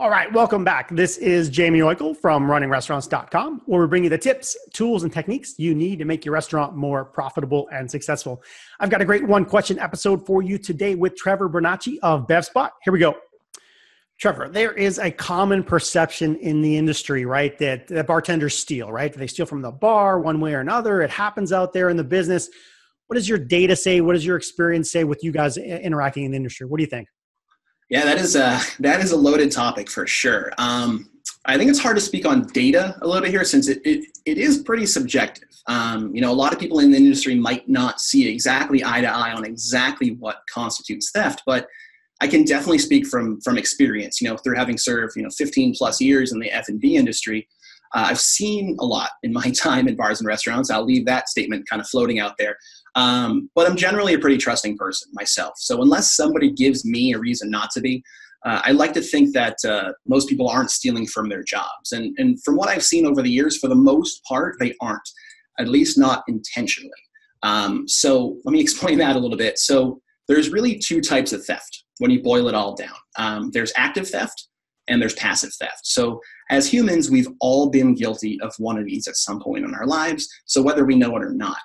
All right, welcome back. This is Jaime Oikle from runningrestaurants.com, where we bring you the tips, tools, and techniques you need to make your restaurant more profitable and successful. I've got a great one question episode for you today with Trevor Bernacci of BevSpot. Here we go. Trevor, there is a common perception in the industry, right, that, that bartenders steal, right? They steal from the bar one way or another. It happens out there in the business. What does your data say? What does your experience say with you guys interacting in the industry? What do you think? Yeah, that is a that is a loaded topic for sure. Um, I think it's hard to speak on data a little bit here since it, it, it is pretty subjective. Um, you know, a lot of people in the industry might not see exactly eye to eye on exactly what constitutes theft, but I can definitely speak from from experience. You know, through having served you know 15 plus years in the F and B industry, uh, I've seen a lot in my time in bars and restaurants. I'll leave that statement kind of floating out there. Um, but I'm generally a pretty trusting person myself. So unless somebody gives me a reason not to be, uh, I like to think that uh, most people aren't stealing from their jobs. And, and from what I've seen over the years, for the most part, they aren't, at least not intentionally. Um, so let me explain that a little bit. So there's really two types of theft when you boil it all down. Um, there's active theft and there's passive theft. So as humans, we've all been guilty of one of these at some point in our lives. So whether we know it or not.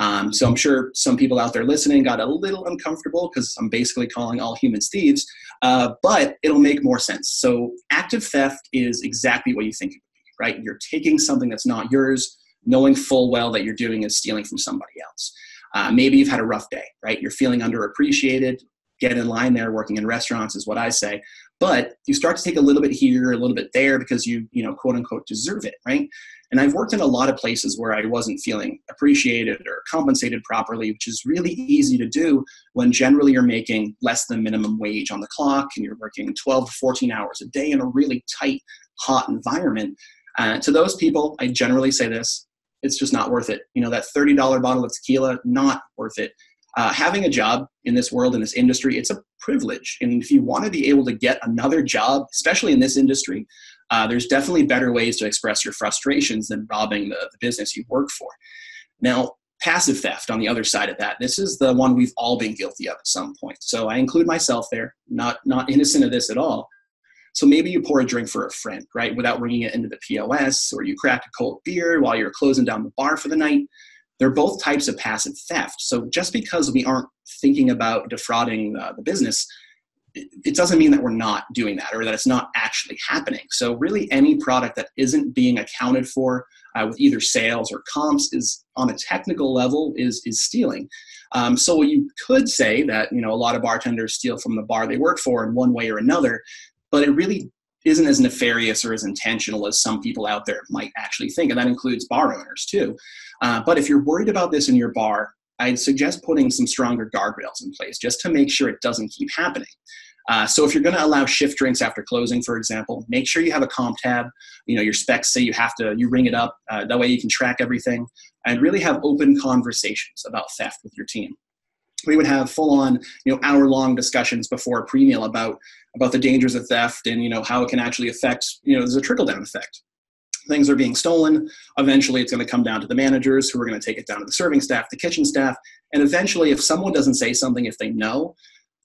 Um, so I'm sure some people out there listening got a little uncomfortable because I'm basically calling all humans thieves, uh, but it'll make more sense. So active theft is exactly what you think it would be, right? You're taking something that's not yours, knowing full well that you're doing is stealing from somebody else. Uh, maybe you've had a rough day, right? You're feeling underappreciated. Get in line there. Working in restaurants is what I say. But you start to take a little bit here, a little bit there because you, you know, quote unquote, deserve it, right? And I've worked in a lot of places where I wasn't feeling appreciated or compensated properly, which is really easy to do when generally you're making less than minimum wage on the clock and you're working 12 to 14 hours a day in a really tight, hot environment. Uh, to those people, I generally say this it's just not worth it. You know, that $30 bottle of tequila, not worth it. Uh, having a job in this world, in this industry, it's a privilege. And if you want to be able to get another job, especially in this industry, uh, there's definitely better ways to express your frustrations than robbing the, the business you work for. Now, passive theft on the other side of that this is the one we've all been guilty of at some point so i include myself there not not innocent of this at all so maybe you pour a drink for a friend right without ringing it into the pos or you crack a cold beer while you're closing down the bar for the night they're both types of passive theft so just because we aren't thinking about defrauding uh, the business it doesn't mean that we're not doing that or that it's not actually happening. So, really, any product that isn't being accounted for uh, with either sales or comps is, on a technical level, is is stealing. Um, so, you could say that you know a lot of bartenders steal from the bar they work for in one way or another, but it really isn't as nefarious or as intentional as some people out there might actually think, and that includes bar owners too. Uh, but if you're worried about this in your bar, I'd suggest putting some stronger guardrails in place just to make sure it doesn't keep happening. Uh, so if you're going to allow shift drinks after closing, for example, make sure you have a comp tab. You know your specs say you have to you ring it up. Uh, that way you can track everything and really have open conversations about theft with your team. We would have full on you know hour long discussions before a pre meal about about the dangers of theft and you know how it can actually affect you know there's a trickle down effect things are being stolen. Eventually, it's going to come down to the managers who are going to take it down to the serving staff, the kitchen staff. And eventually, if someone doesn't say something, if they know,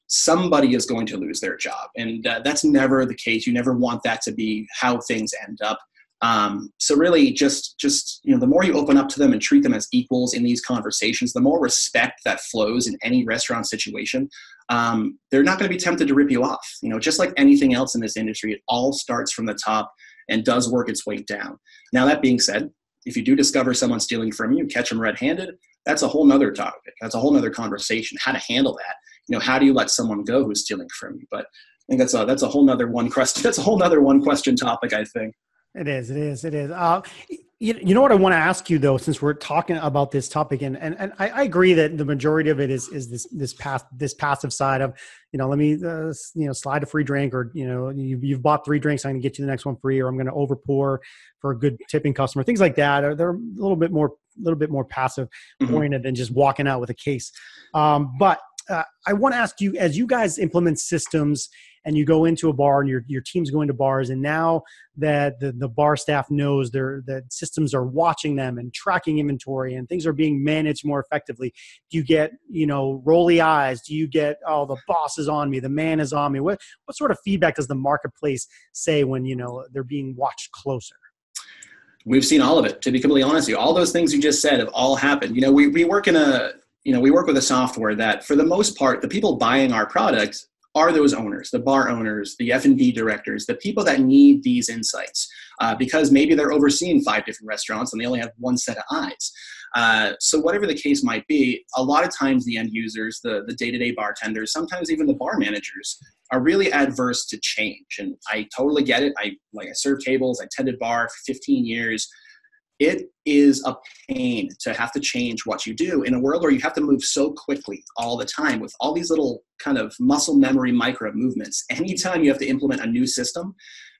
somebody is going to lose their job. And uh, that's never the case. You never want that to be how things end up. Um, so really just just you know the more you open up to them and treat them as equals in these conversations the more respect that flows in any restaurant situation um, they're not going to be tempted to rip you off you know just like anything else in this industry it all starts from the top and does work its way down. Now, that being said, if you do discover someone stealing from you, catch them red handed, that's a whole nother topic. That's a whole nother conversation. How to handle that. You know, how do you let someone go who's stealing from you? But I think that's a that's a whole nother one question. That's a whole nother one question topic. I think. It is. It is. It is. Uh, you, you know what I want to ask you though, since we're talking about this topic, and and, and I, I agree that the majority of it is is this this path this passive side of you know let me uh, you know slide a free drink or you know you've, you've bought three drinks I'm going to get you the next one free or I'm going to over pour for a good tipping customer things like that. Or they're a little bit more a little bit more passive mm-hmm. oriented than just walking out with a case. Um, but uh, I want to ask you, as you guys implement systems and you go into a bar and your, your team's going to bars and now that the, the bar staff knows their that systems are watching them and tracking inventory and things are being managed more effectively do you get you know rolly eyes? Do you get oh the boss is on me the man is on me. What what sort of feedback does the marketplace say when you know they're being watched closer? We've seen all of it to be completely honest with you. All those things you just said have all happened. You know we, we work in a you know we work with a software that for the most part the people buying our products are those owners the bar owners the f&b directors the people that need these insights uh, because maybe they're overseeing five different restaurants and they only have one set of eyes. Uh, so whatever the case might be a lot of times the end users the, the day-to-day bartenders sometimes even the bar managers are really adverse to change. And i totally get it. I like i serve tables i tended bar for 15 years it is a pain to have to change what you do in a world where you have to move so quickly all the time with all these little kind of muscle memory micro movements. Anytime you have to implement a new system,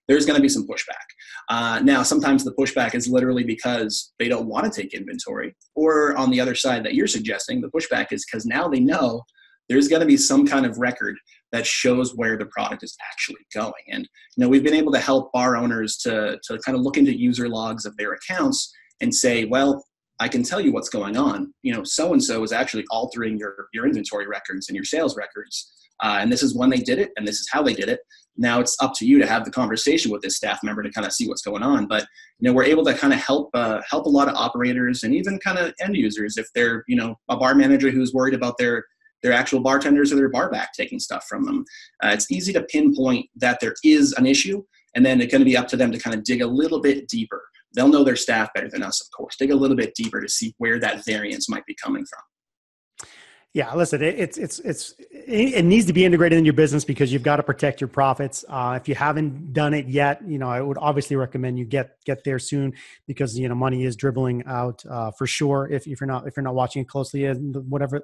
there's going to be some pushback. Uh, now, sometimes the pushback is literally because they don't want to take inventory, or on the other side that you're suggesting, the pushback is because now they know there's going to be some kind of record that shows where the product is actually going. And you know, we've been able to help bar owners to to kind of look into user logs of their accounts and say, well, I can tell you what's going on. You know, so and so is actually altering your your inventory records and your sales records. Uh, and this is when they did it, and this is how they did it. Now it's up to you to have the conversation with this staff member to kind of see what's going on. But you know, we're able to kind of help uh, help a lot of operators and even kind of end users if they're you know a bar manager who's worried about their their actual bartenders or their bar back taking stuff from them. Uh, it's easy to pinpoint that there is an issue, and then it's going to be up to them to kind of dig a little bit deeper. They'll know their staff better than us, of course. Dig a little bit deeper to see where that variance might be coming from. Yeah, listen, it's it's it's it needs to be integrated in your business because you've got to protect your profits. Uh, if you haven't done it yet, you know I would obviously recommend you get get there soon because you know money is dribbling out uh, for sure. If, if you're not if you're not watching it closely, and whatever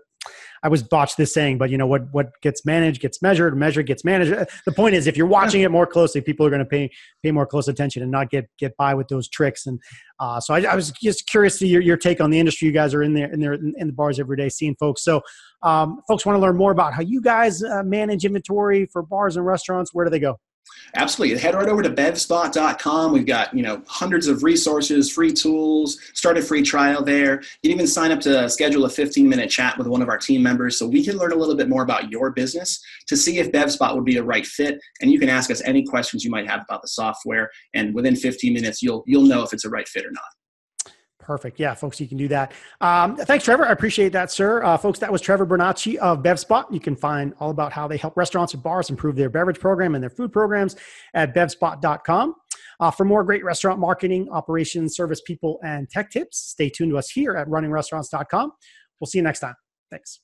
I was botched this saying, but you know what what gets managed gets measured, measured gets managed. Uh, the point is, if you're watching it more closely, people are going to pay pay more close attention and not get get by with those tricks. And uh, so I, I, was just curious to your, your take on the industry. You guys are in there in there in the bars every day, seeing folks. So um, folks want to learn more about how you guys uh, manage inventory for bars and restaurants. Where do they go? Absolutely. Head right over to bevspot.com. We've got, you know, hundreds of resources, free tools, start a free trial there. You can even sign up to schedule a 15 minute chat with one of our team members so we can learn a little bit more about your business to see if BevSpot would be a right fit. And you can ask us any questions you might have about the software. And within 15 minutes, you'll, you'll know if it's a right fit or not. Perfect. Yeah, folks, you can do that. Um, thanks, Trevor. I appreciate that, sir. Uh, folks, that was Trevor Bernacci of BevSpot. You can find all about how they help restaurants and bars improve their beverage program and their food programs at bevspot.com. Uh, for more great restaurant marketing, operations, service people, and tech tips, stay tuned to us here at runningrestaurants.com. We'll see you next time. Thanks.